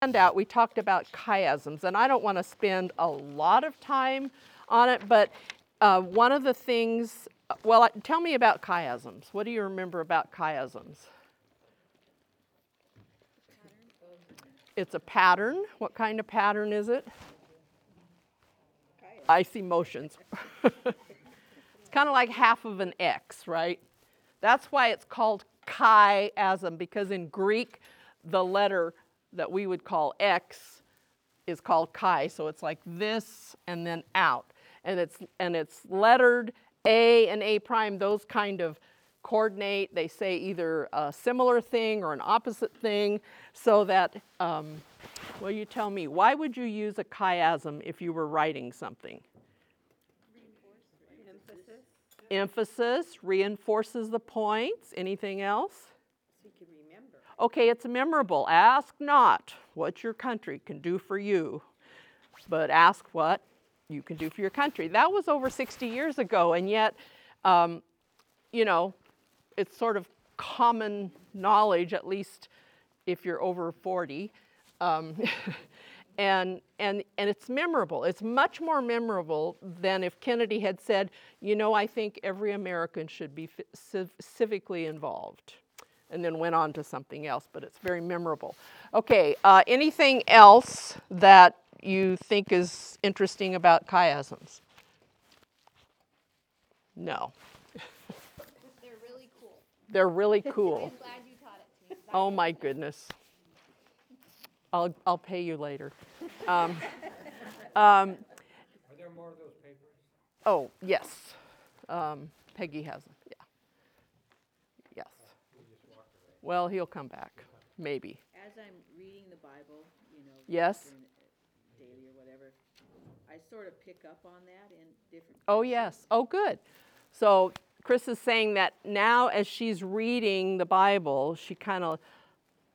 handout, we talked about chiasms, and I don't want to spend a lot of time on it, but uh, one of the things, well, tell me about chiasms. What do you remember about chiasms? It's a pattern. What kind of pattern is it? I see motions. it's kind of like half of an X, right? That's why it's called chiasm, because in Greek, the letter that we would call X is called chi. So it's like this and then out. And it's and it's lettered A and A prime, those kind of coordinate. They say either a similar thing or an opposite thing, so that um, well, you tell me, why would you use a chiasm if you were writing something? Emphasis reinforces the points. Anything else? Okay, it's memorable. Ask not what your country can do for you, but ask what you can do for your country. That was over 60 years ago, and yet, um, you know, it's sort of common knowledge, at least if you're over 40. Um, and, and, and it's memorable. It's much more memorable than if Kennedy had said, you know, I think every American should be civ- civically involved, and then went on to something else, but it's very memorable. Okay, uh, anything else that you think is interesting about chiasms? No. They're really cool. They're really cool. I'm glad you taught it to me. Oh my goodness. I'll, I'll pay you later. Um, um, Are there more of those papers? oh, yes. Um, Peggy has them, yeah. Yes. Well, he'll come back, maybe. As I'm reading the Bible, you know. Yes. during the- uh, Daily or whatever, I sort of pick up on that in different. Oh, yes. Oh, good. So Chris is saying that now as she's reading the Bible, she kind of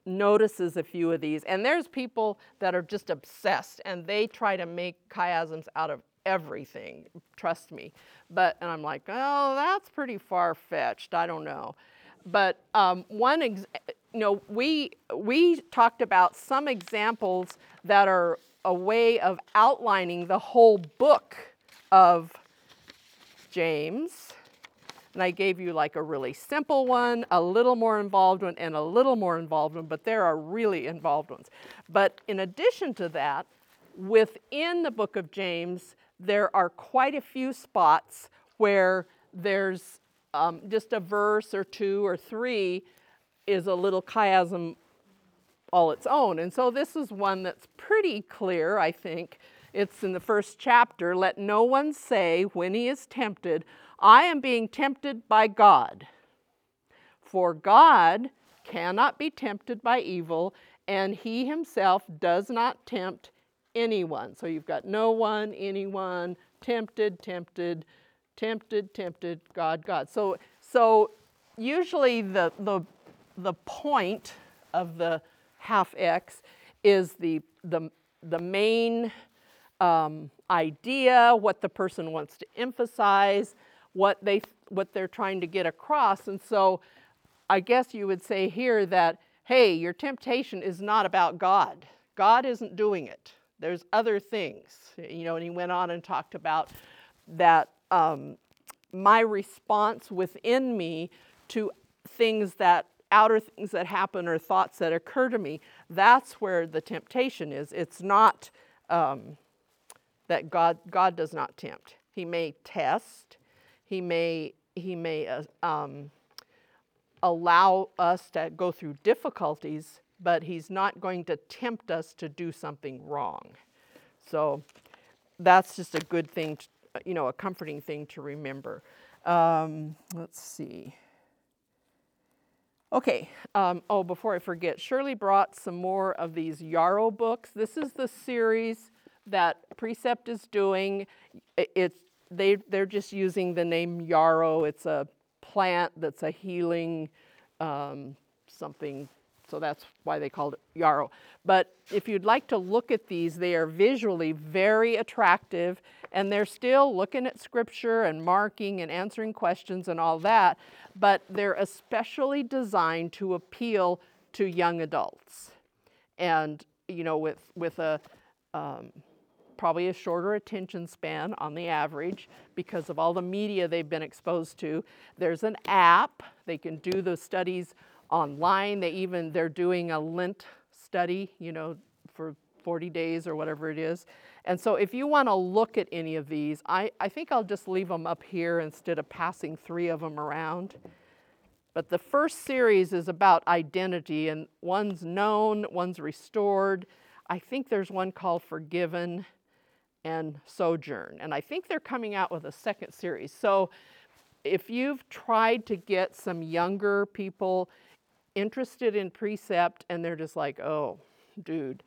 notices a few of these. And there's people that are just obsessed and they try to make chiasms out of everything, trust me. But, and I'm like, oh, that's pretty far fetched. I don't know. But um, one, ex- you know, we, we talked about some examples that are a way of outlining the whole book of James. And I gave you like a really simple one, a little more involved one, and a little more involved one, but there are really involved ones. But in addition to that, within the book of James, there are quite a few spots where there's um, just a verse or two or three is a little chiasm all its own. And so this is one that's pretty clear, I think. It's in the first chapter. Let no one say when he is tempted, I am being tempted by God. For God cannot be tempted by evil, and he himself does not tempt anyone. So you've got no one, anyone, tempted, tempted, tempted, tempted, God, God. So so usually the the the point of the half x is the the the main um, idea, what the person wants to emphasize, what they what they're trying to get across, and so I guess you would say here that hey, your temptation is not about God. God isn't doing it. There's other things, you know. And he went on and talked about that um, my response within me to things that outer things that happen or thoughts that occur to me that's where the temptation is. It's not um, that god god does not tempt. He may test. He may he may uh, um, allow us to go through difficulties but he's not going to tempt us to do something wrong. So that's just a good thing, to, you know, a comforting thing to remember. Um, let's see. Okay, um, oh, before I forget, Shirley brought some more of these Yarrow books. This is the series that Precept is doing. It's, they, they're just using the name Yarrow. It's a plant that's a healing um, something so that's why they called it yarrow. But if you'd like to look at these, they are visually very attractive, and they're still looking at scripture and marking and answering questions and all that, but they're especially designed to appeal to young adults. And you know, with with a um, probably a shorter attention span on the average because of all the media they've been exposed to. There's an app they can do the studies online. They even they're doing a Lent study, you know, for 40 days or whatever it is. And so if you want to look at any of these, I, I think I'll just leave them up here instead of passing three of them around. But the first series is about identity, and one's known, one's restored. I think there's one called Forgiven and Sojourn. And I think they're coming out with a second series. So if you've tried to get some younger people interested in precept and they're just like, oh, dude.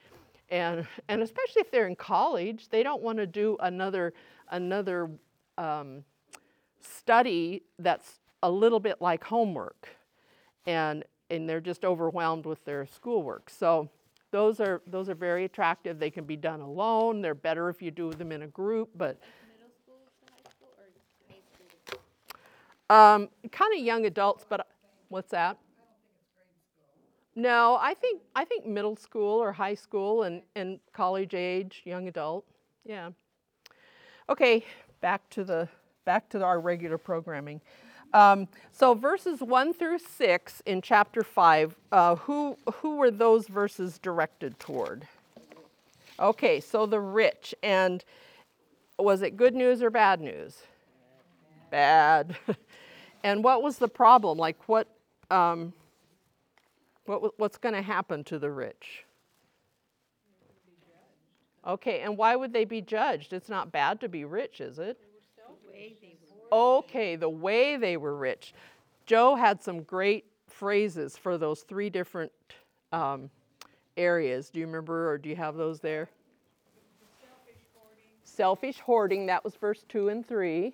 And, and especially if they're in college, they don't want to do another, another um, study that's a little bit like homework. And, and they're just overwhelmed with their schoolwork. So those are, those are very attractive. They can be done alone. They're better if you do them in a group, but Middle school to high school or high school to um, kind of young adults. But what's that? No, I think I think middle school or high school and, and college age, young adult. Yeah. Okay, back to the back to our regular programming. Um, so verses one through six in chapter five, uh, who who were those verses directed toward? Okay, so the rich and was it good news or bad news? Bad. and what was the problem? Like what? Um, what, what's going to happen to the rich? Okay, and why would they be judged? It's not bad to be rich, is it? Okay, the way they were rich. Joe had some great phrases for those three different um, areas. Do you remember, or do you have those there? Selfish hoarding, that was verse 2 and 3.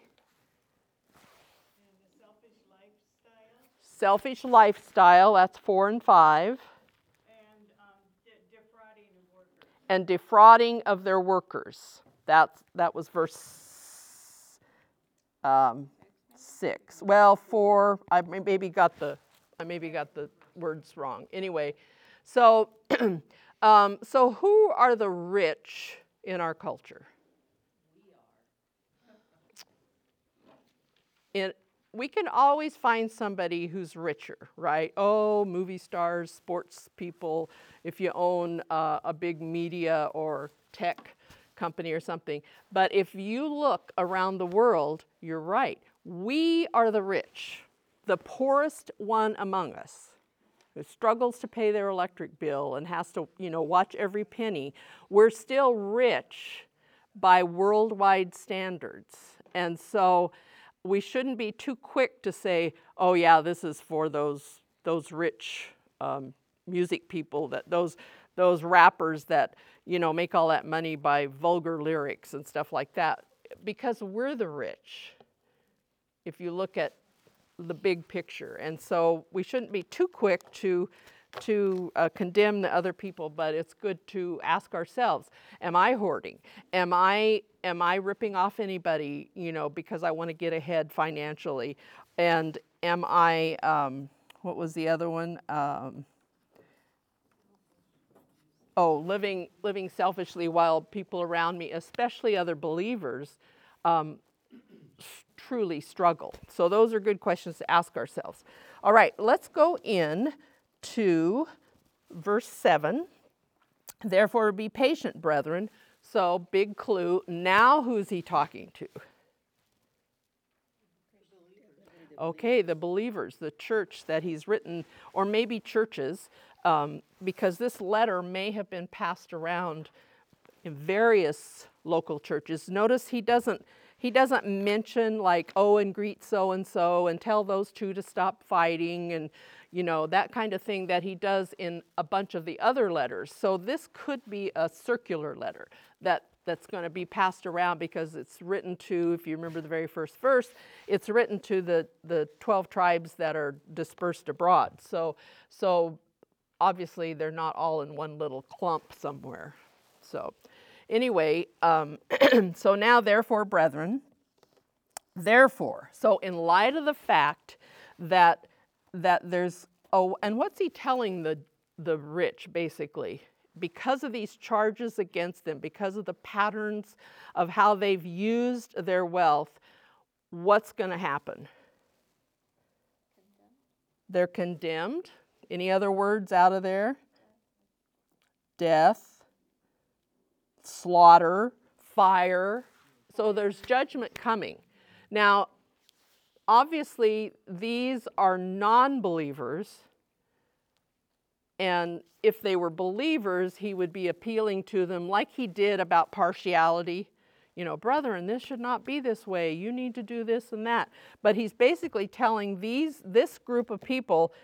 Selfish lifestyle, that's 4 and 5. and um, de- defrauding of and defrauding of their workers. That's, that was verse um, six. Well, four, I maybe got the, I maybe got the words wrong. Anyway, so, um, so who are the rich in our culture? We are in, we can always find somebody who's richer, right? Oh, movie stars, sports people, if you own uh, a big media or tech company or something. But if you look around the world, you're right. We are the rich, the poorest one among us who struggles to pay their electric bill and has to, you know, watch every penny. We're still rich by worldwide standards. And so we shouldn't be too quick to say, "Oh yeah, this is for those those rich um, music people that those those rappers that you know make all that money by vulgar lyrics and stuff like that," because we're the rich. If you look at the big picture, and so we shouldn't be too quick to to uh, condemn the other people, but it's good to ask ourselves: Am I hoarding? Am I am I ripping off anybody? You know, because I want to get ahead financially, and am I? Um, what was the other one? Um, oh, living living selfishly while people around me, especially other believers, um, truly struggle. So those are good questions to ask ourselves. All right, let's go in to verse 7. Therefore, be patient, brethren. So, big clue. Now, who's he talking to? Okay, the believers, the church that he's written, or maybe churches, um, because this letter may have been passed around in various local churches. Notice he doesn't he doesn't mention like oh and greet so and so and tell those two to stop fighting and you know that kind of thing that he does in a bunch of the other letters. So this could be a circular letter that that's going to be passed around because it's written to if you remember the very first verse it's written to the the 12 tribes that are dispersed abroad. So so obviously they're not all in one little clump somewhere. So, anyway, um, so now, therefore, brethren, therefore, so in light of the fact that that there's oh, and what's he telling the the rich basically? because of these charges against them, because of the patterns of how they've used their wealth, what's going to happen? They're condemned. Any other words out of there? Death, slaughter, fire. So there's judgment coming. Now, obviously, these are non believers. And if they were believers, he would be appealing to them like he did about partiality. You know, brethren, this should not be this way. You need to do this and that. But he's basically telling these this group of people,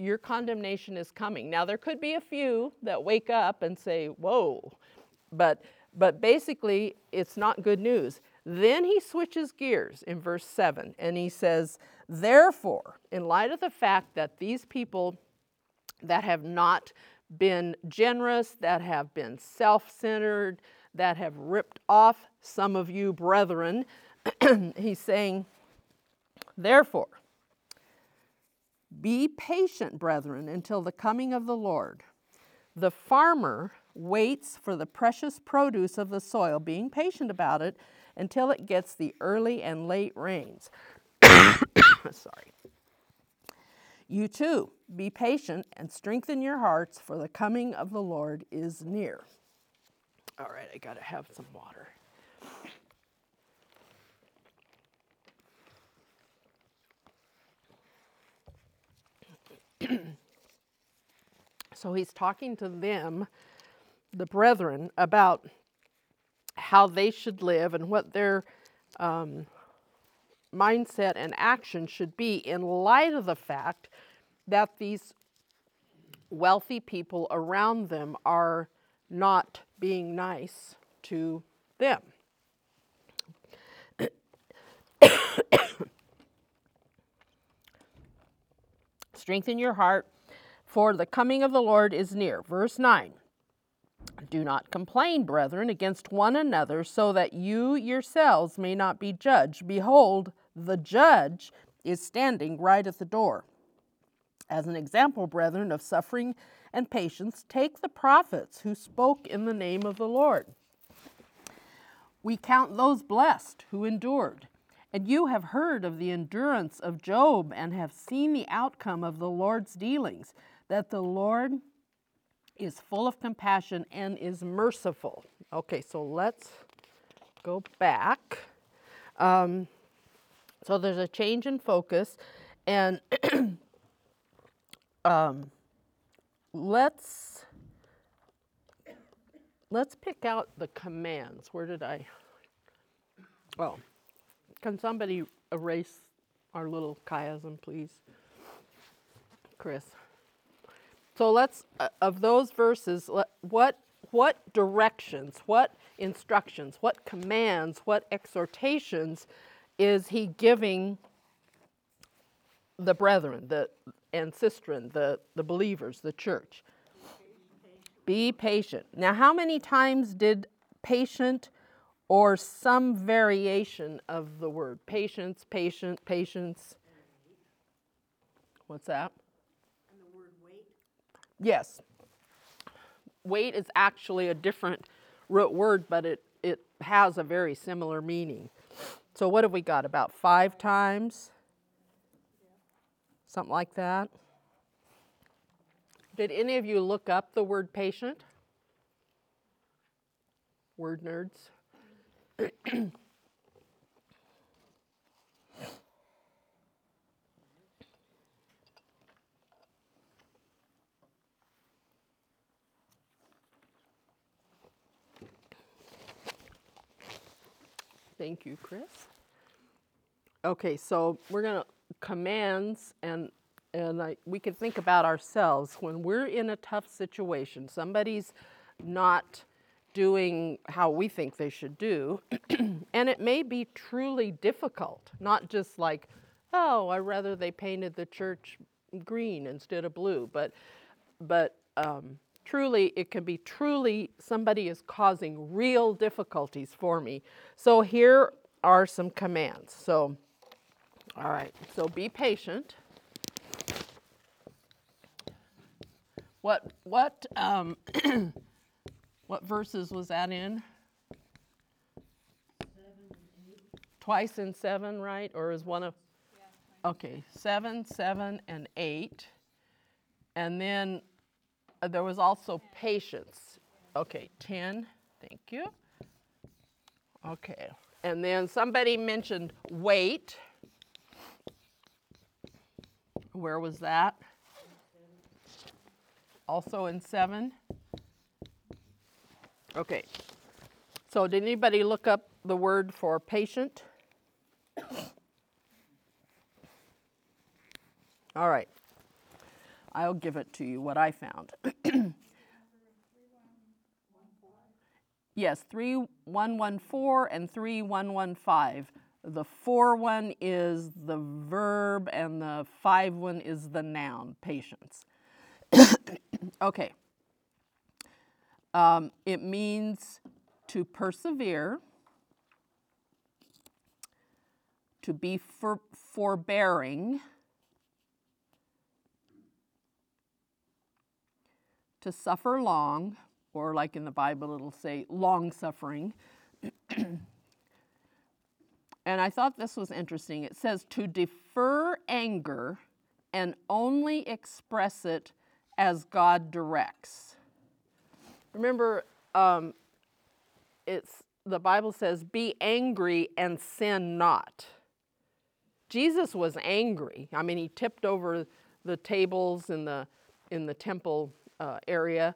your condemnation is coming. Now there could be a few that wake up and say, "Whoa." But but basically it's not good news. Then he switches gears in verse 7 and he says, "Therefore, in light of the fact that these people that have not been generous, that have been self centered, that have ripped off some of you brethren. He's saying, therefore, be patient, brethren, until the coming of the Lord. The farmer waits for the precious produce of the soil, being patient about it until it gets the early and late rains. Sorry. You too, be patient and strengthen your hearts, for the coming of the Lord is near. All right, I gotta have some water. so he's talking to them, the brethren, about how they should live and what their um, mindset and action should be in light of the fact that these wealthy people around them are not being nice to them. Strengthen your heart, for the coming of the Lord is near. Verse 9. Do not complain, brethren, against one another, so that you yourselves may not be judged. Behold, the judge is standing right at the door. As an example, brethren, of suffering and patience, take the prophets who spoke in the name of the Lord. We count those blessed who endured. And you have heard of the endurance of Job and have seen the outcome of the Lord's dealings, that the Lord is full of compassion and is merciful. Okay, so let's go back. Um, so there's a change in focus, and um, let's let's pick out the commands. Where did I? Oh, can somebody erase our little chiasm, please, Chris? So let's uh, of those verses. Let, what what directions? What instructions? What commands? What exhortations? is he giving the brethren, the and sistren, the, the believers, the church? Be patient. Now, how many times did patient or some variation of the word patience, patient, patience? What's that? And the word wait, Yes. Wait is actually a different root word, but it, it has a very similar meaning. So what have we got? About five times? Something like that. Did any of you look up the word patient? Word nerds? Thank you, Chris. Okay, so we're gonna commands and and I, we can think about ourselves when we're in a tough situation. Somebody's not doing how we think they should do, and it may be truly difficult. Not just like, oh, I rather they painted the church green instead of blue, but but um, truly it can be truly somebody is causing real difficulties for me. So here are some commands. So, all right, so be patient. What what um, what verses was that in? Twice in seven, right? Or is one of? Okay, seven, seven, and eight, and then Uh, there was also patience. Okay, ten. Thank you. Okay, and then somebody mentioned wait. Where was that? Also in seven? Okay. So did anybody look up the word for patient? All right. I'll give it to you what I found. yes, 3114 and 3115. The 4 one is the verb and the 5 one is the noun, patience. okay. Um, it means to persevere, to be for, forbearing, to suffer long, or like in the Bible, it'll say long suffering. and I thought this was interesting. It says to defer anger and only express it as God directs. Remember, um, it's the Bible says, "Be angry and sin not." Jesus was angry. I mean, he tipped over the tables in the in the temple uh, area.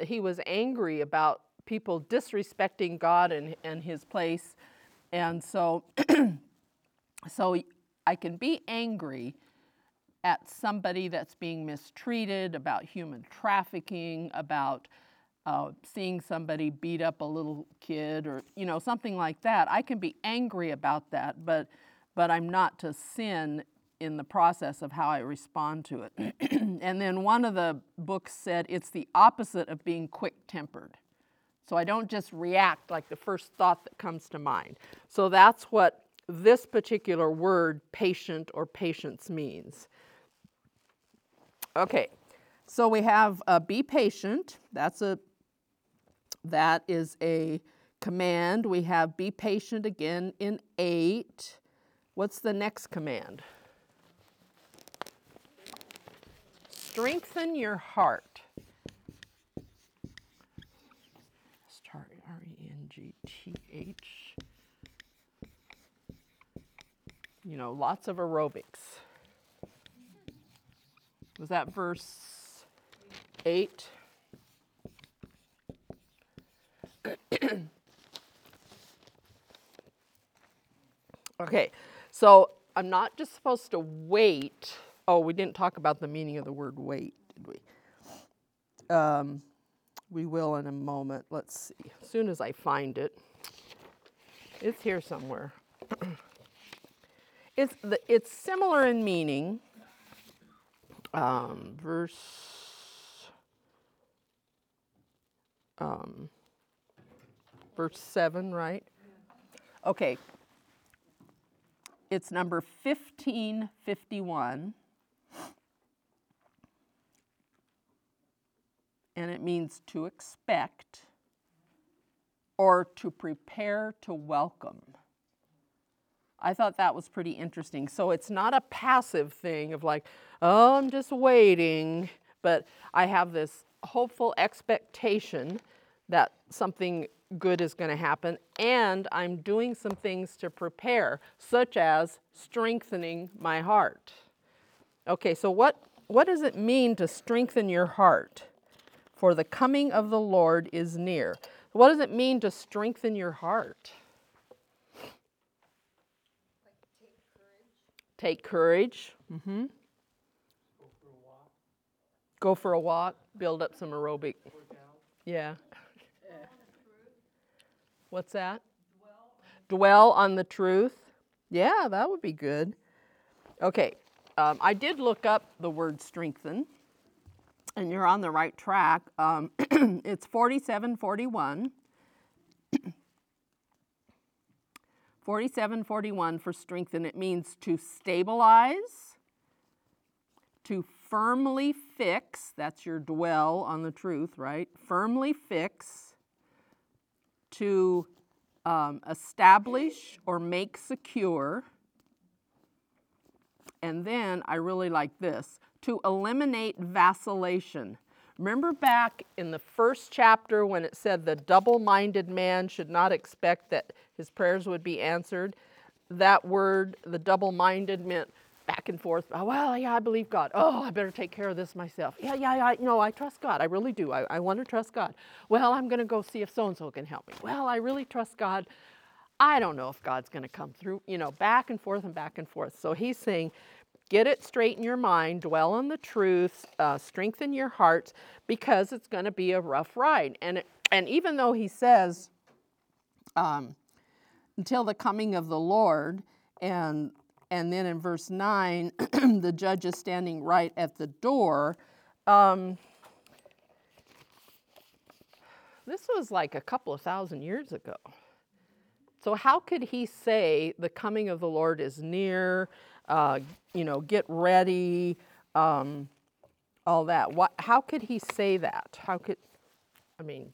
He was angry about people disrespecting God and, and His place, and so so I can be angry at somebody that's being mistreated, about human trafficking, about uh, seeing somebody beat up a little kid, or you know something like that. I can be angry about that, but but I'm not to sin in the process of how I respond to it. and then one of the books said it's the opposite of being quick-tempered. So I don't just react like the first thought that comes to mind. So that's what this particular word, patient or patience, means. Okay, so we have uh, be patient. That's a that is a command. We have be patient again in eight. What's the next command? Strengthen your heart. Start R E N G T H. You know, lots of aerobics. Was that verse 8? okay, so I'm not just supposed to wait. Oh, we didn't talk about the meaning of the word wait, did we? Um, we will in a moment. Let's see. As soon as I find it, it's here somewhere. it's, the, it's similar in meaning. Um, verse. Um, verse 7, right? Okay. It's number 1551. And it means to expect or to prepare to welcome. I thought that was pretty interesting. So it's not a passive thing of like, oh, I'm just waiting, but I have this hopeful expectation that something good is going to happen, and I'm doing some things to prepare, such as strengthening my heart. Okay, so what, what does it mean to strengthen your heart? For the coming of the Lord is near. What does it mean to strengthen your heart? Take courage. Take courage. Mm-hmm. Go for a walk. Build up some aerobic. Yeah. What's that? Dwell on the truth. Yeah, that would be good. Okay, um, I did look up the word strengthen, and you're on the right track. Um, it's 4741. 4741 for strengthen. It means to stabilize, to firmly fix, that's your dwell on the truth, right? Firmly fix, to um, establish or make secure. And then I really like this to eliminate vacillation. Remember back in the first chapter when it said the double minded man should not expect that his prayers would be answered? That word, the double minded, meant back and forth. Oh, well, yeah, I believe God. Oh, I better take care of this myself. Yeah, yeah, yeah. No, I trust God. I really do. I, I want to trust God. Well, I'm going to go see if so and so can help me. Well, I really trust God. I don't know if God's going to come through. You know, back and forth and back and forth. So he's saying, get it straight in your mind, dwell on the truth, uh, strengthen your hearts, because it's going to be a rough ride. And and even though he says, um, until the coming of the Lord, and and then in verse nine, the judge is standing right at the door. Um, this was like a couple of thousand years ago. So how could he say the coming of the Lord is near? Uh, you know, get ready, um, all that. What? How could he say that? How could? I mean,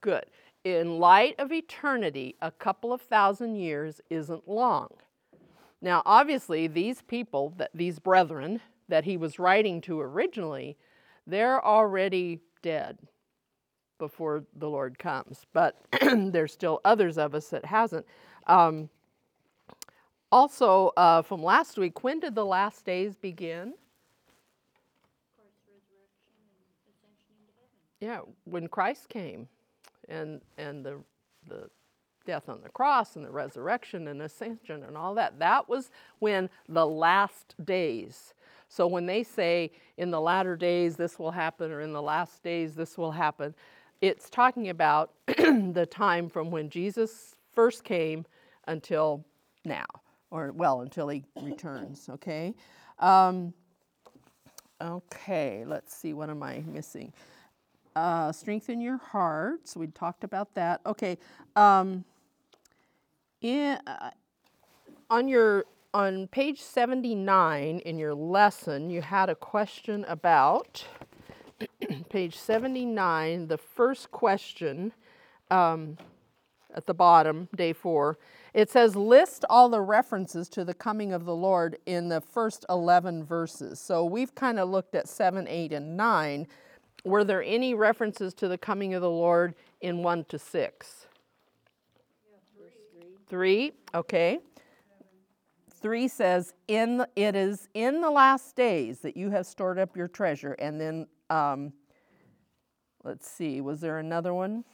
Good. In light of eternity, a couple of thousand years isn't long. Now, obviously, these people, that these brethren that he was writing to originally, they're already dead before the Lord comes. But there's still others of us that hasn't. Um, also, uh, from last week, when did the last days begin? Yeah, when Christ came, and and the the death on the cross and the resurrection and ascension and all that. That was when the last days. So when they say in the latter days this will happen or in the last days this will happen, it's talking about the time from when Jesus first came until now, or well, until he returns, okay? Um, okay, let's see, what am I missing? Uh, strengthen your hearts. We talked about that. Okay. Um, in, uh, on your on page 79 in your lesson, you had a question about page 79. The first question um, at the bottom, day four, it says list all the references to the coming of the Lord in the first 11 verses. So we've kind of looked at seven, eight, and nine were there any references to the coming of the Lord in 1 to 6? Three, okay. Three says, "In it is in the last days that you have stored up your treasure." And then, um, let's see, was there another one?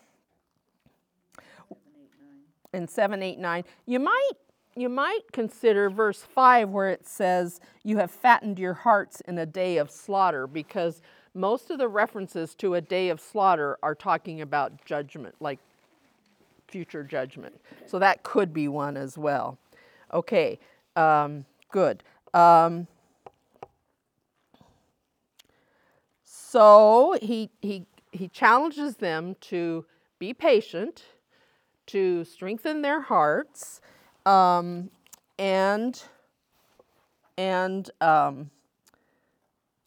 In seven, eight, nine, you might you might consider verse five where it says, "You have fattened your hearts in a day of slaughter," because most of the references to a day of slaughter are talking about judgment, like future judgment. So that could be one as well. Okay, um, good. Um, so he, he, he challenges them to be patient, to strengthen their hearts, um, and and um,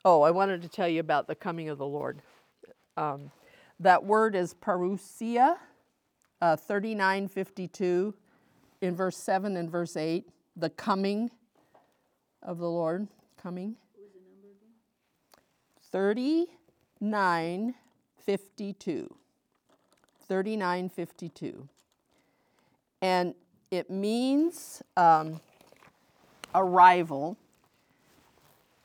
Oh, I wanted to tell you about the coming of the Lord. Um, that word is parousia, uh, 3952 in verse 7 and verse 8. The coming of the Lord. Coming. 3952. 3952. And it means um, arrival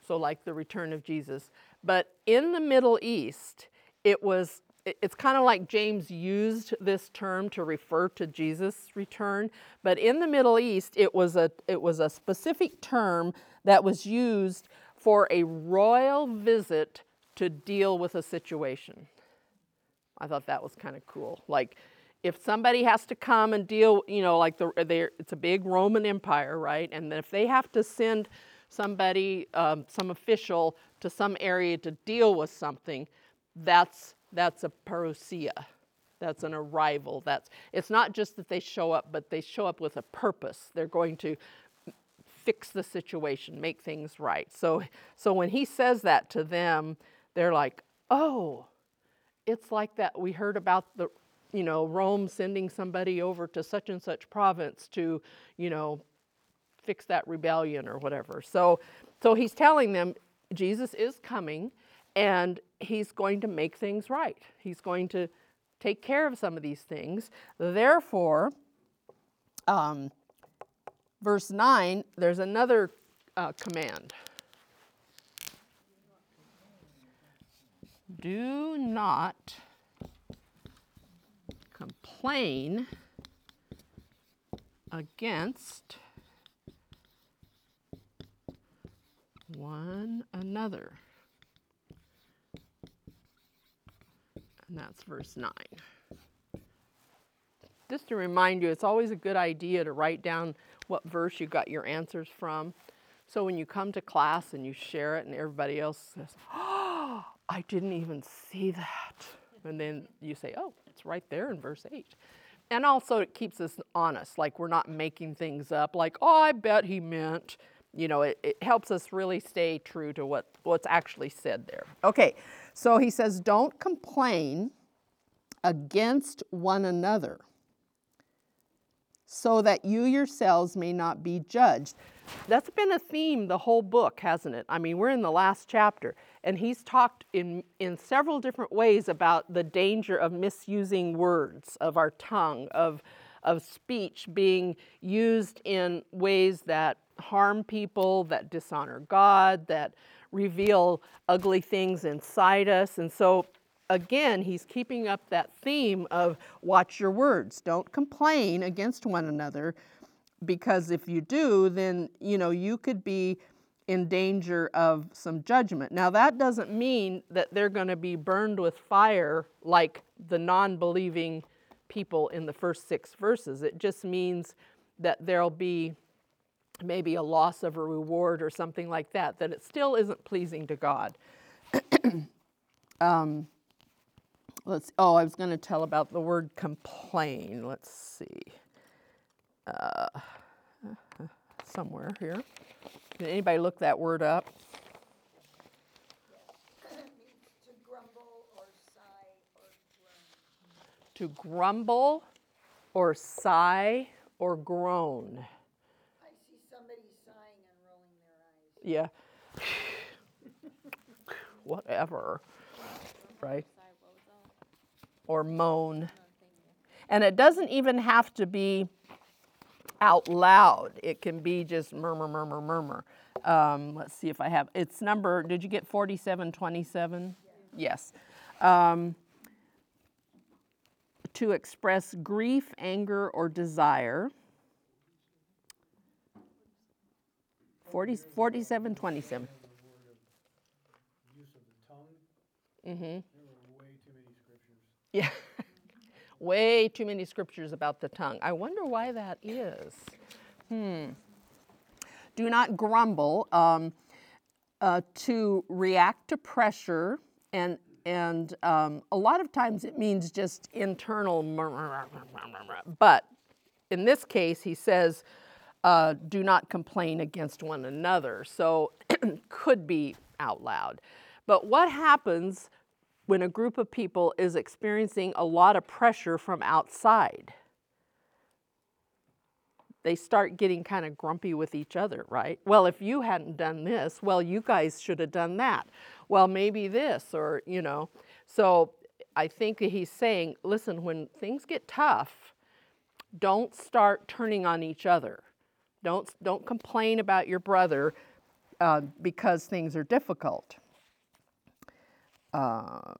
so like the return of Jesus. But in the Middle East, it was it's kind of like James used this term to refer to Jesus' return, but in the Middle East, it was a it was a specific term that was used for a royal visit to deal with a situation. I thought that was kind of cool. Like if somebody has to come and deal, you know, like the it's a big Roman Empire, right? And if they have to send somebody, um, some official to some area to deal with something, that's, that's a parousia. That's an arrival. That's it's not just that they show up, but they show up with a purpose. They're going to fix the situation, make things right. So so when he says that to them, they're like, "Oh, it's like that we heard about the you know Rome sending somebody over to such and such province to, you know, fix that rebellion or whatever." So so he's telling them Jesus is coming and he's going to make things right. He's going to take care of some of these things. Therefore, um, verse 9, there's another uh, command. Do not complain against one another. And that's verse 9. Just to remind you, it's always a good idea to write down what verse you got your answers from. So when you come to class and you share it, and everybody else says, Oh, I didn't even see that. And then you say, Oh, it's right there in verse 8. And also, it keeps us honest, like we're not making things up, like, Oh, I bet he meant. You know, it, it helps us really stay true to what, what's actually said there. Okay, so he says, Don't complain against one another so that you yourselves may not be judged. That's been a theme the whole book, hasn't it? I mean, we're in the last chapter, and he's talked in, in several different ways about the danger of misusing words, of our tongue, of, of speech being used in ways that harm people, that dishonor God, that reveal ugly things inside us. And so again, he's keeping up that theme of watch your words. Don't complain against one another because if you do, then, you know, you could be in danger of some judgment. Now, that doesn't mean that they're going to be burned with fire like the non believing people in the first six verses. It just means that there'll be maybe a loss of a reward or something like that, that it still isn't pleasing to God. um, let's oh i was going to tell about the word complain. Let's see. Uh, somewhere here. Did anybody look that word up? To grumble or sigh or groan. to grumble or sigh or groan? I see somebody sighing and rolling their eyes. yeah. Whatever. Right or moan. And it doesn't even have to be out loud. It can be just murmur, murmur, murmur. Um, let's see if I have. It's number. Did you get forty-seven twenty-seven? Yes. Um, to express grief, anger, or desire. 40, 47, 27. Use of the tongue, Mm-hmm. there were way too many scriptures. Yeah. Way too many scriptures about the tongue. I wonder why that is. Hmm. Do not grumble. Um, uh, to react to pressure, and and um, a lot of times it means just internal. But in this case, he says, uh, "Do not complain against one another." So could be out loud. But what happens when a group of people is experiencing a lot of pressure from outside. They start getting kind of grumpy with each other, right? Well, if you hadn't done this, well, you guys should have done that. Well, maybe this, or, you know. So I think he's saying, listen, when things get tough, don't start turning on each other. Don't, don't complain about your brother uh, because things are difficult um,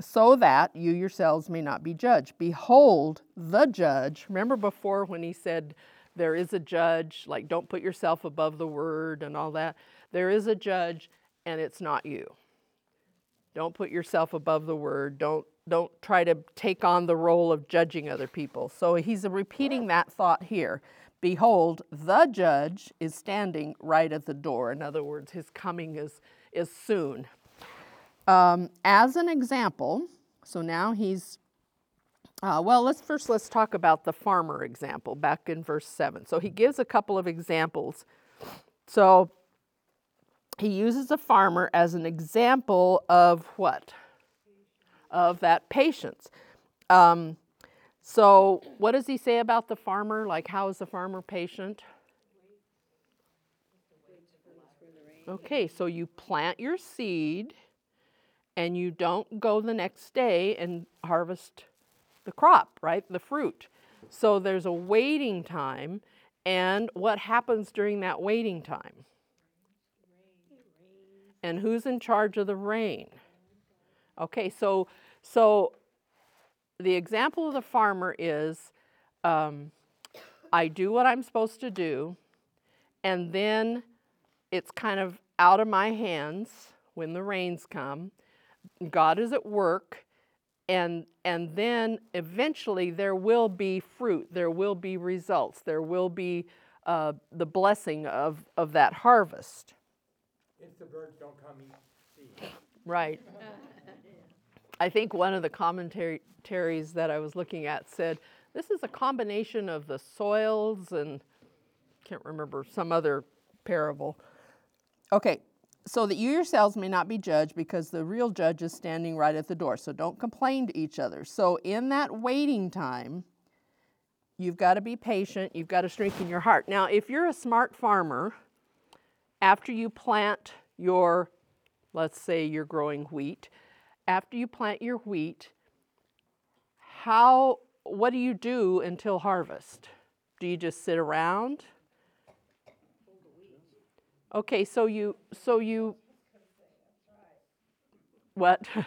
so that you yourselves may not be judged. Behold, the judge. Remember before when he said, There is a judge, like don't put yourself above the word and all that. There is a judge, and it's not you. Don't put yourself above the word. Don't don't try to take on the role of judging other people. So he's repeating that thought here. Behold, the judge is standing right at the door. In other words, his coming is is soon. Um, as an example, so now he's Uh, well, let's first let's talk about the farmer example back in verse seven. So he gives a couple of examples. So he uses a farmer as an example of what? Of that patience. Um, so what does he say about the farmer? Like, how is the farmer patient? Okay, so you plant your seed and you don't go the next day and harvest the crop, right? The fruit. So there's a waiting time. And what happens during that waiting time? And who's in charge of the rain? Okay, so so the example of the farmer is um, I do what I'm supposed to do, and then it's kind of out of my hands when the rains come. God is at work, and and then eventually there will be fruit, there will be results, there will be uh, the blessing of of that harvest. If the birds don't come eat seed. Right. I think one of the commentaries that I was looking at said this is a combination of the soils and can't remember some other parable. Okay, so that you yourselves may not be judged because the real judge is standing right at the door. So don't complain to each other. So in that waiting time, you've got to be patient, you've got to strengthen your heart. Now, if you're a smart farmer, after you plant your let's say you're growing wheat, after you plant your wheat, how what do you do until harvest? Do you just sit around? Okay, so you so you what?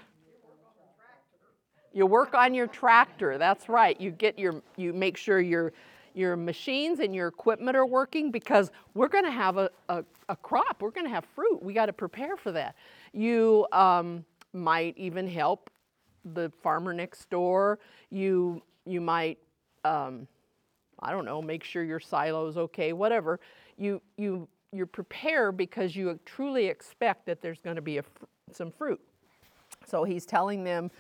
you work on your tractor. That's right. You get your you make sure your your machines and your equipment are working because we're going to have a, a, a, crop. We're going to have fruit. We got to prepare for that. You um, might even help the farmer next door. You you might um, I don't know make sure your silo's okay. Whatever you you you prepare because you truly expect that there's going to be a, some fruit. So he's telling them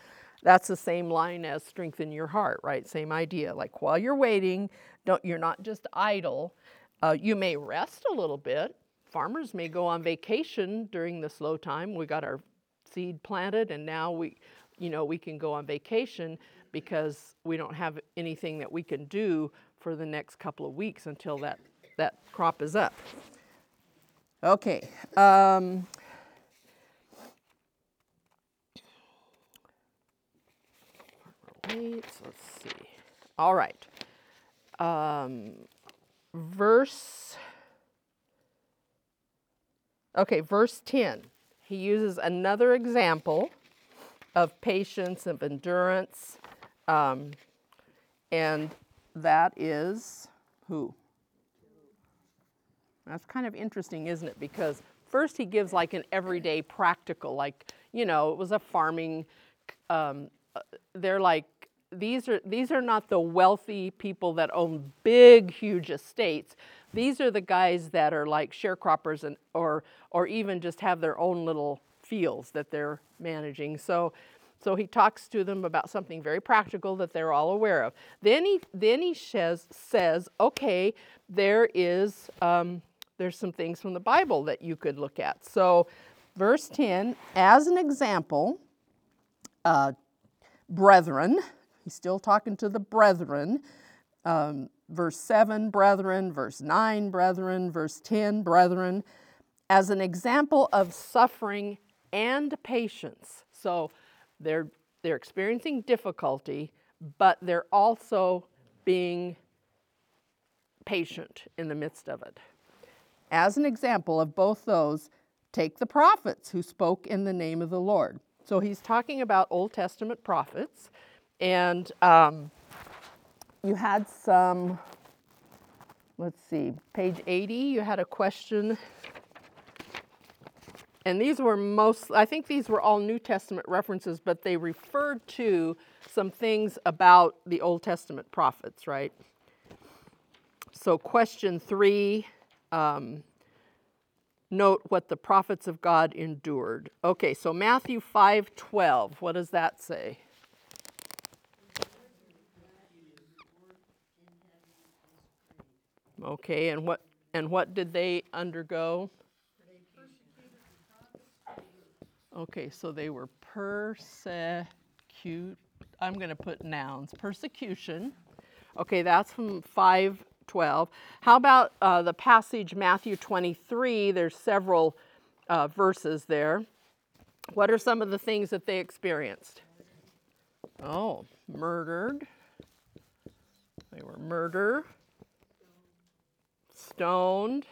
that's the same line as strengthen your heart, right? Same idea. Like while you're waiting, don't you're not just idle. Uh, you may rest a little bit. Farmers may go on vacation during the slow time. We got our seed planted, and now we, you know, we can go on vacation because we don't have anything that we can do for the next couple of weeks until that that crop is up. Okay. Um, let's see. All right. Um, verse, okay, verse 10. He uses another example of patience, of endurance, um, and that is who? That's kind of interesting, isn't it? Because first he gives like an everyday practical, like, you know, it was a farming um, they're like these are these are not the wealthy people that own big huge estates. These are the guys that are like sharecroppers and or or even just have their own little fields that they're managing. So so he talks to them about something very practical that they're all aware of. Then he then he says says okay there is um, there's some things from the bible that you could look at so verse 10 as an example uh, brethren. He's still talking to the brethren. Um, verse 7, brethren. Verse 9, brethren. Verse 10, brethren. As an example of suffering and patience. So they're, they're experiencing difficulty, but they're also being patient in the midst of it. As an example of both those, take the prophets who spoke in the name of the Lord. So he's talking about Old Testament prophets, and um, you had some, let's see, page 80, you had a question. And these were most, I think these were all New Testament references, but they referred to some things about the Old Testament prophets, right? So, question three um, note what the prophets of God endured. Okay, so Matthew 5 12, what does that say? Okay, and what and what did they undergo? Okay, so they were persecute. I'm going to put nouns. Persecution. Okay, that's from 5 512. How about uh, the passage Matthew 23? There's several uh, verses there. What are some of the things that they experienced? Oh, murdered. They were murder, stoned.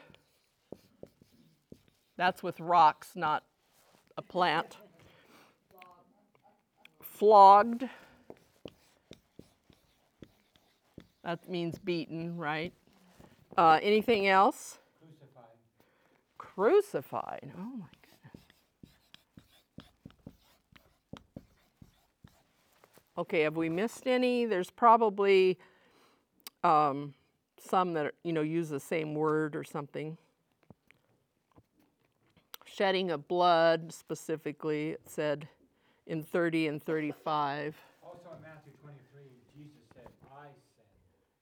That's with rocks, not a plant. Flogged. That means beaten, right? Uh, anything else? Crucified. Crucified. Oh my goodness. Okay, have we missed any? There's probably um, some that you know use the same word or something. Shedding of blood specifically it said in 30 and 35. Also in Matthew 25.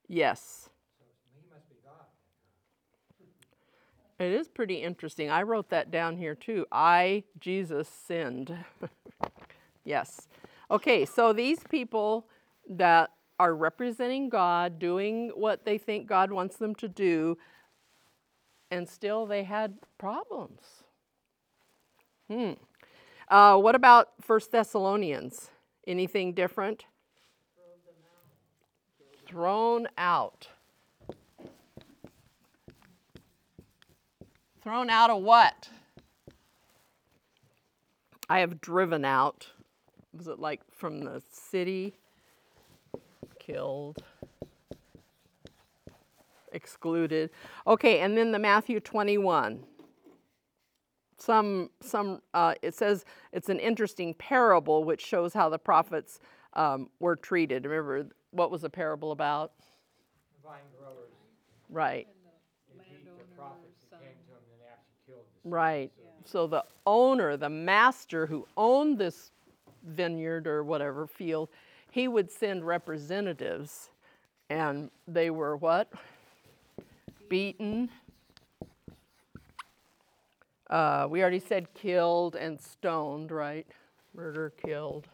Yes. It is pretty interesting. I wrote that down here too. I, Jesus, sinned. yes. Okay, so these people that are representing God, doing what they think God wants them to do, and still they had problems. Hmm. Uh, what about First Thessalonians? Anything different? Thrown out. Thrown out of what? I have driven out. Was it like from the city? Killed. Excluded. Okay, and then the Matthew 21. Some, some, uh, it says it's an interesting parable which shows how the prophets um, were treated. Remember, what was the parable about? Vine growers, Right. the prophets that came to them and they actually killed the. Right. So the owner, the master who owned this vineyard or whatever field, he would send representatives and they were what? Beaten. Uh, we already said killed and stoned, right? Murder, killed.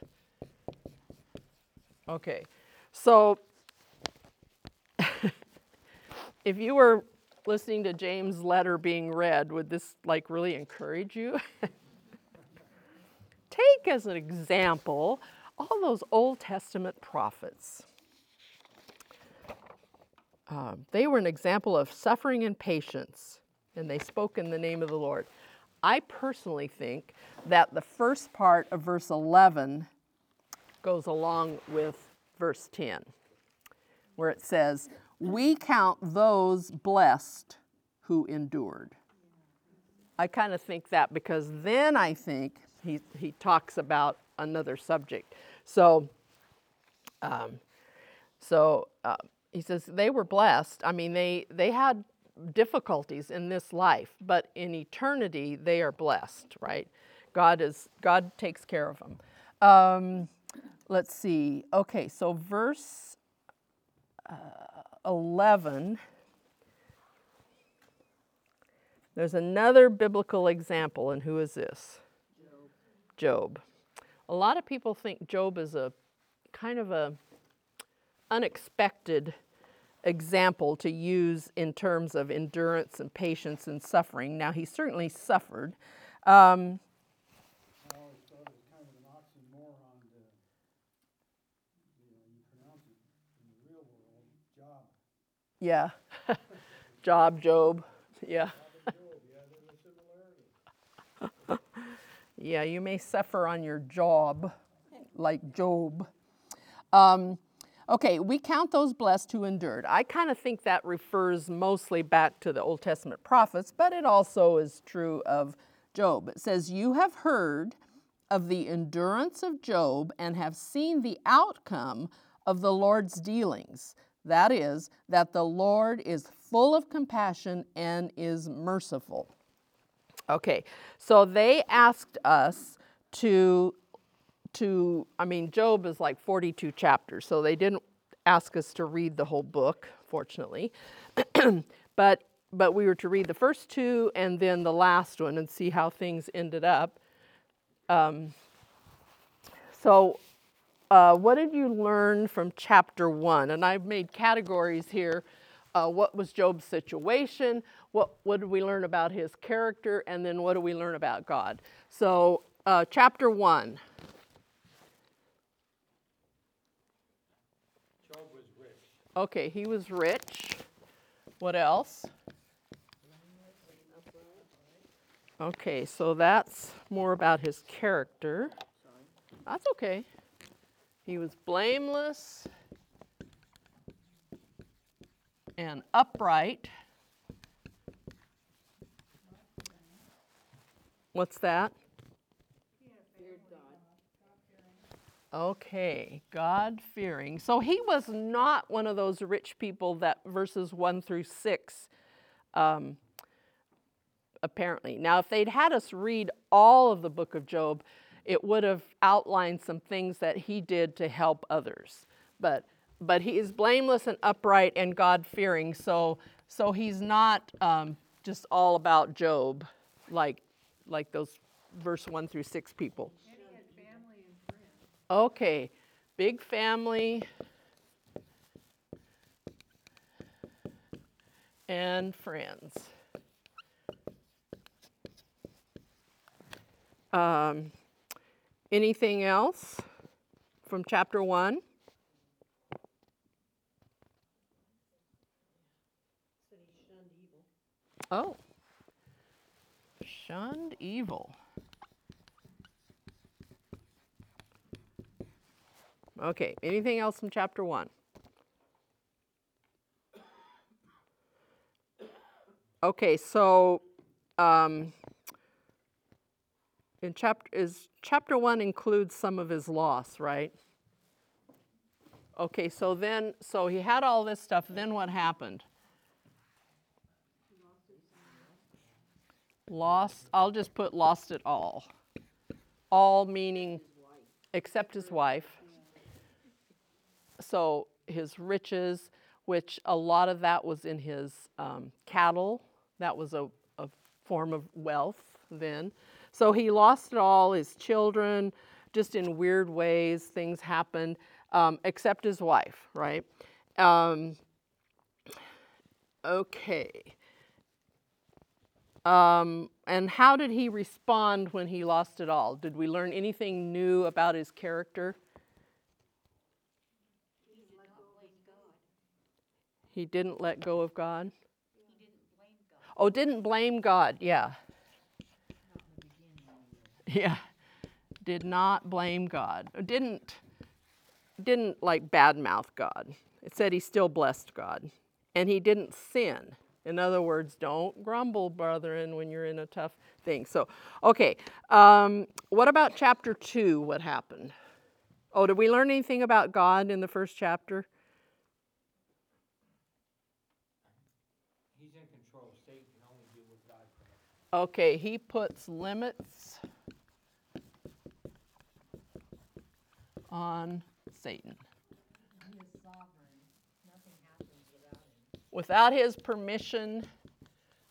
Okay. So if you were listening to James' letter being read, would this like really encourage you? Take as an example all those Old Testament prophets. Uh, they were an example of suffering and patience, and they spoke in the name of the Lord. I personally think that the first part of verse 11 goes along with verse 10 where it says, We count those blessed who endured. I kind of think that because then I think he, he talks about another subject. So, um, so uh, he says they were blessed. I mean, they, they had difficulties in this life, but in eternity they are blessed, right? God is God takes care of them. Um, let's see. Okay, so verse 11, there's another biblical example, and who is this? Job. Job. A lot of people think Job is a kind of a unexpected example to use in terms of endurance and patience and suffering. Now, he certainly suffered. Um, I always thought it was kind of an oxymoron to, you know, you pronounce it in the real world, job. Yeah. Job, Job. Yeah. Yeah, you may suffer on your job, like Job. Um, okay, we count those blessed who endured. I kind of think that refers mostly back to the Old Testament prophets, but it also is true of Job. It says, You have heard of the endurance of Job and have seen the outcome of the Lord's dealings. That is, that the Lord is full of compassion and is merciful. Okay, so they asked us to to I mean Job is like 42 chapters, so they didn't ask us to read the whole book, fortunately. but but we were to read the first two and then the last one and see how things ended up. Um, so, uh, what did you learn from chapter one? And I've made categories here. Uh, what was Job's situation? What, what did we learn about his character? And then what do we learn about God? So, uh, chapter one. Job was rich. Okay, he was rich. What else? Okay, so that's more about his character. That's okay. He was blameless and upright. What's that? Okay, God fearing. So he was not one of those rich people that verses 1 through 6, um, apparently. Now, if they'd had us read all of the book of Job, it would have outlined some things that he did to help others. But but he is blameless and upright and God fearing. So so he's not um, just all about Job, like like those verse 1 through 6 people. Okay, big family and friends. Um, anything else from chapter one? Oh, shunned evil. Okay, anything else from chapter one? Okay, so um, in chapter is chapter one includes some of his loss, right? Okay, so then so he had all this stuff. Then what happened? Lost. I'll just put lost it all. All meaning except his wife. So his riches, which a lot of that was in his um, cattle, that was a, a form of wealth then. So he lost it all, his children, just in weird ways, things happened, um, except his wife, right? Um, okay. Um, and how did he respond when he lost it all? Did we learn anything new about his character? He didn't let go of God. Oh, didn't blame God. Yeah. Yeah. Did not blame God. Didn't didn't like badmouth God. It said he still blessed God. And he didn't sin. In other words, don't grumble, brethren, when you're in a tough thing. So, okay. Um, what about chapter two? What happened? Oh, did we learn anything about God in the first chapter? He's in control. Satan can only do what God. Okay, he puts limits on Satan. Without his permission.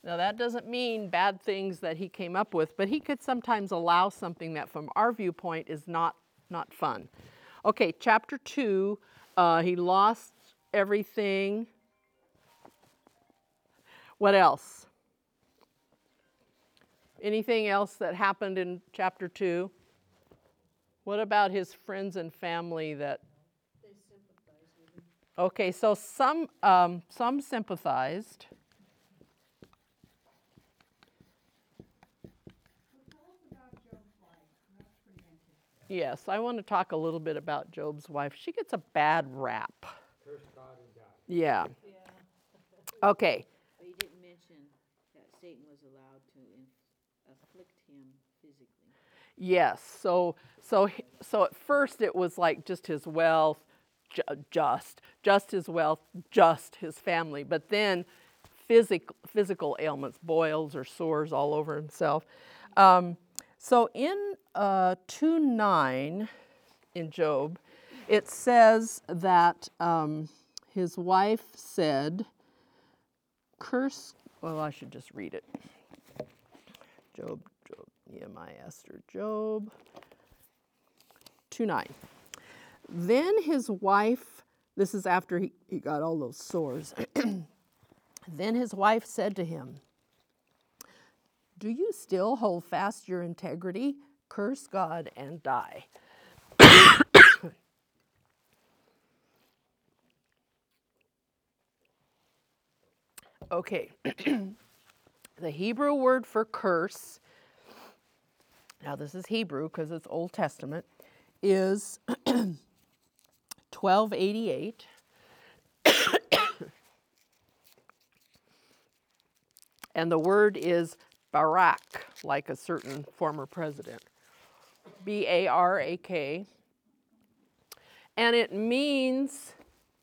Now, that doesn't mean bad things that he came up with, but he could sometimes allow something that, from our viewpoint, is not, not fun. Okay, chapter 2, uh, he lost everything. What else? Anything else that happened in chapter 2? What about his friends and family that? Okay, so some, um, some sympathized. Yes, I want to talk a little bit about Job's wife. She gets a bad rap. Curse God and die. Yeah. Okay. But he didn't mention that Satan was allowed to in- afflict him physically. Yes. So so so at first it was like just his wealth, ju- just just his wealth, just his family. But then physical physical ailments, boils or sores all over himself. Um, so in uh, two nine in Job, it says that um, his wife said. curse, well, I should just read it. Job, Job, Nehemiah, Esther, Job. 2 9. Then his wife, this is after he, he got all those sores. then his wife said to him, Do you still hold fast your integrity? Curse God and die. okay. the Hebrew word for curse, now this is Hebrew because it's Old Testament, is 1288. and the word is Barak, like a certain former president. B A R A K. And it means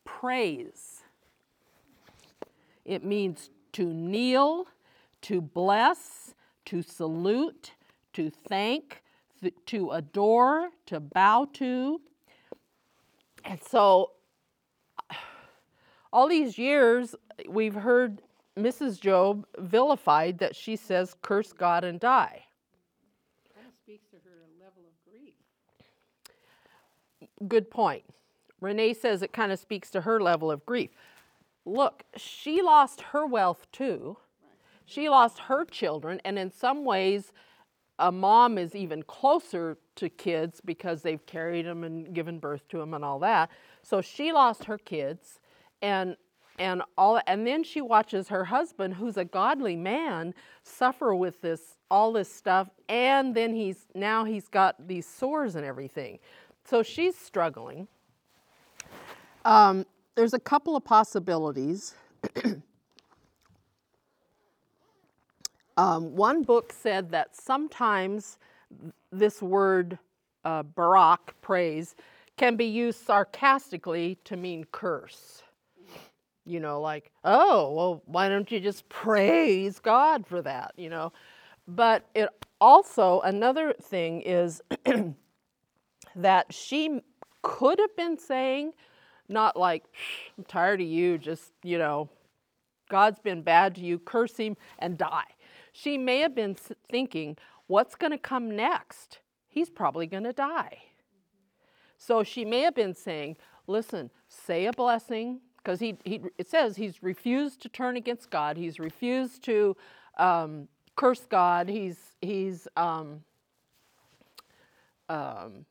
praise. It means to kneel, to bless, to salute, to thank, th- to adore, to bow to. And so, all these years, we've heard Mrs. Job vilified that she says, curse God and die. Of speaks to her level of grief. Good point. Renee says it kind of speaks to her level of grief. Look, she lost her wealth too. She lost her children, and in some ways, a mom is even closer to kids because they've carried them and given birth to them and all that. So she lost her kids, and and all, and then she watches her husband, who's a godly man, suffer with this all this stuff, and then he's now he's got these sores and everything. So she's struggling. Um, there's a couple of possibilities. um, one book said that sometimes this word uh, barak, praise, can be used sarcastically to mean curse. You know, like, oh, well, why don't you just praise God for that? You know, but it also, another thing is that she could have been saying, not like, I'm tired of you, just, you know, God's been bad to you, curse him and die. She may have been thinking, what's going to come next? He's probably going to die. So she may have been saying, listen, say a blessing, because he, he, it says he's refused to turn against God, he's refused to um, curse God, he's, he's um, um,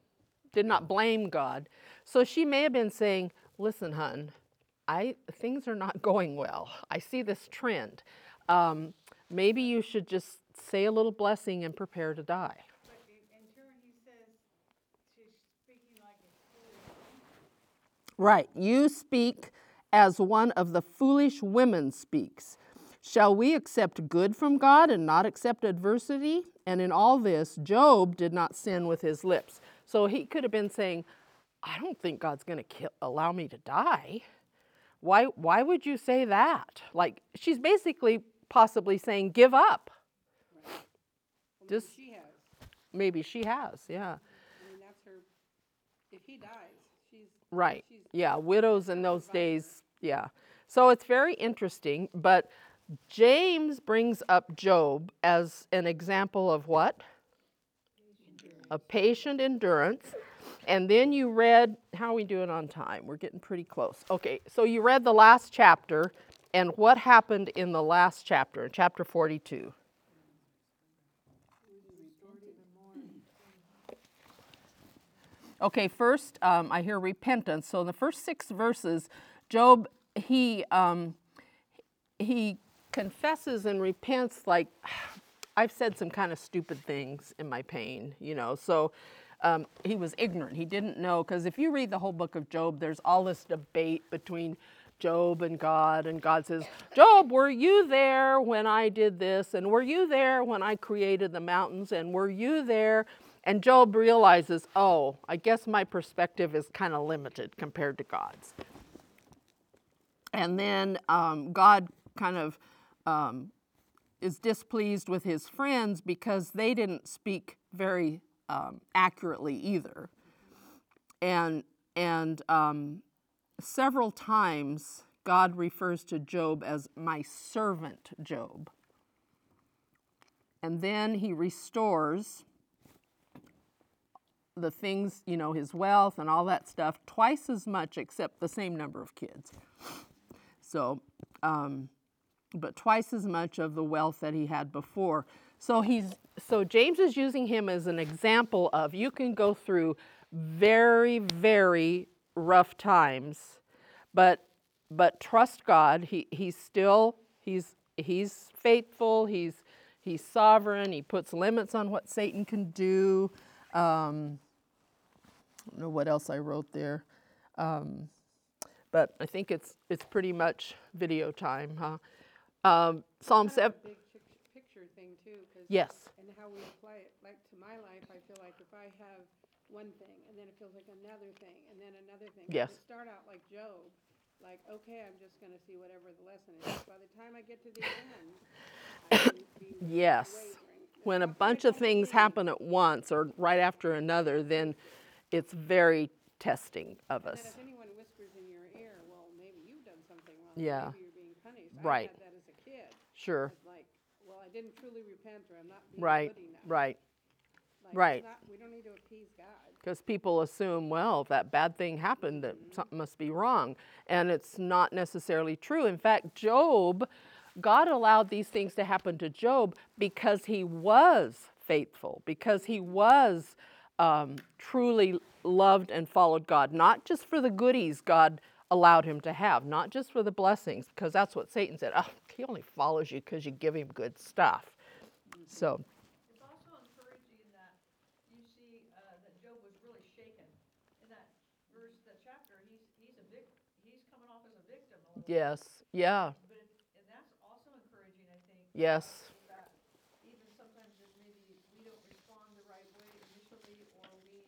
did not blame God. So she may have been saying, listen, hun, I, things are not going well. I see this trend. Um, maybe you should just say a little blessing and prepare to die. But in, in turn, he says, she's speaking like a fool. Right. You speak as one of the foolish women speaks. Shall we accept good from God and not accept adversity? And in all this, Job did not sin with his lips. So he could have been saying, I don't think God's going to allow me to die. Why, why would you say that? Like, she's basically possibly saying, give up. Just She has. maybe she has, yeah. I mean, that's her. If he dies, she's. Right. She's Yeah, widows in those days, yeah. So it's very interesting, but James brings up Job as an example of what? A patient endurance. And then you read, how are we doing on time? We're getting pretty close. Okay, so you read the last chapter, and what happened in the last chapter, in chapter 42? Okay, first um, I hear repentance. So in the first six verses, Job he um, he confesses and repents like I've said some kind of stupid things in my pain, you know. So um, he was ignorant. He didn't know because if you read the whole book of Job, there's all this debate between Job and God, and God says, Job, were you there when I did this? And were you there when I created the mountains? And were you there? And Job realizes, oh, I guess my perspective is kind of limited compared to God's. And then um, God kind of um, is displeased with his friends because they didn't speak very um, accurately either. And, and um, several times God refers to Job as my servant Job. And then he restores the things, you know, his wealth and all that stuff, twice as much, except the same number of kids. So, um, but twice as much of the wealth that he had before. So he's so James is using him as an example of you can go through very very rough times, but but trust God. He he's still he's he's faithful. He's he's sovereign. He puts limits on what Satan can do. Um, I don't know what else I wrote there. Um, but I think it's it's pretty much video time, huh? Um, Psalm seven. Big picture thing too, Yes. and how we apply it, like to my life, I feel like if I have one thing, and then it feels like another thing, and then another thing. Yes. To start out like Job, like, okay, I'm just gonna see whatever the lesson is, by the time I get to the end, I can be Yes. wavering. When a bunch of things happen at once or right after another, then it's very testing of And us. if anyone whispers in your ear, well, maybe you've done something wrong, Yeah. maybe you're being punished. Right. I had that as a kid. Sure. It's like, well, I didn't truly repent, or I'm not being Right. good enough. Right. Like, it's right. not- We don't need to appease God. Because people assume, well, if that bad thing happened, that something must be wrong. And it's not necessarily true. In fact, Job, God allowed these things to happen to Job because he was faithful, because he was um, truly loved and followed God, not just for the goodies God allowed him to have, not just for the blessings, because that's what Satan said. Oh, he only follows you because you give him good stuff. So, It's also encouraging that you see uh, that Job was really shaken. In that verse, that chapter, he's, he's a vic, he's coming off as a victim a little bit. Yes, yeah, But it, and that's also encouraging, I think. yes, That even sometimes if maybe we don't respond the right way initially, or we,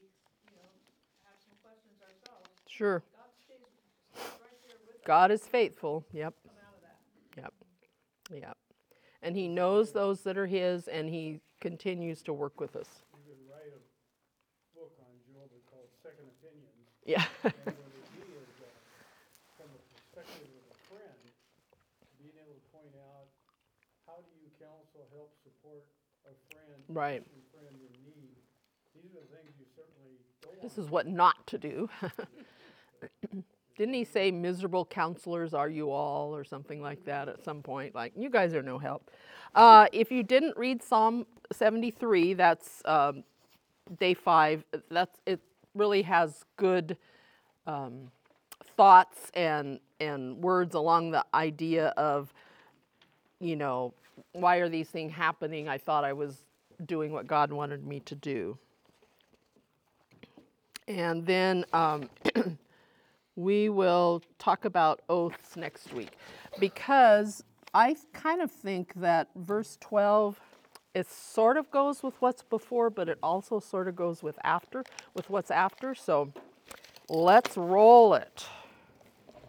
you know, have some questions ourselves, sure. God stays, stays right there with us, God is faithful. Yep. come out of that. Yep. Yep. And he knows those that are his and he continues to work with us. You could write a book on Job called Second Opinions. Yeah. And what it be is, uh, from the perspective of a friend, being able to point out, how do you counsel, help, support a friend? Right. Christian friend in need? These are the things you certainly don't want. this is what not to do. Didn't he say miserable counselors are you all or something like that at some point? Like, you guys are no help. Uh, if you didn't read Psalm 73, that's um, day five. That's it. Really has good um, thoughts and and words along the idea of, you know, why are these things happening? I thought I was doing what God wanted me to do. And then um, we will talk about oaths next week. Because I kind of think that verse 12 it sort of goes with what's before but it also sort of goes with after with what's after. So let's roll it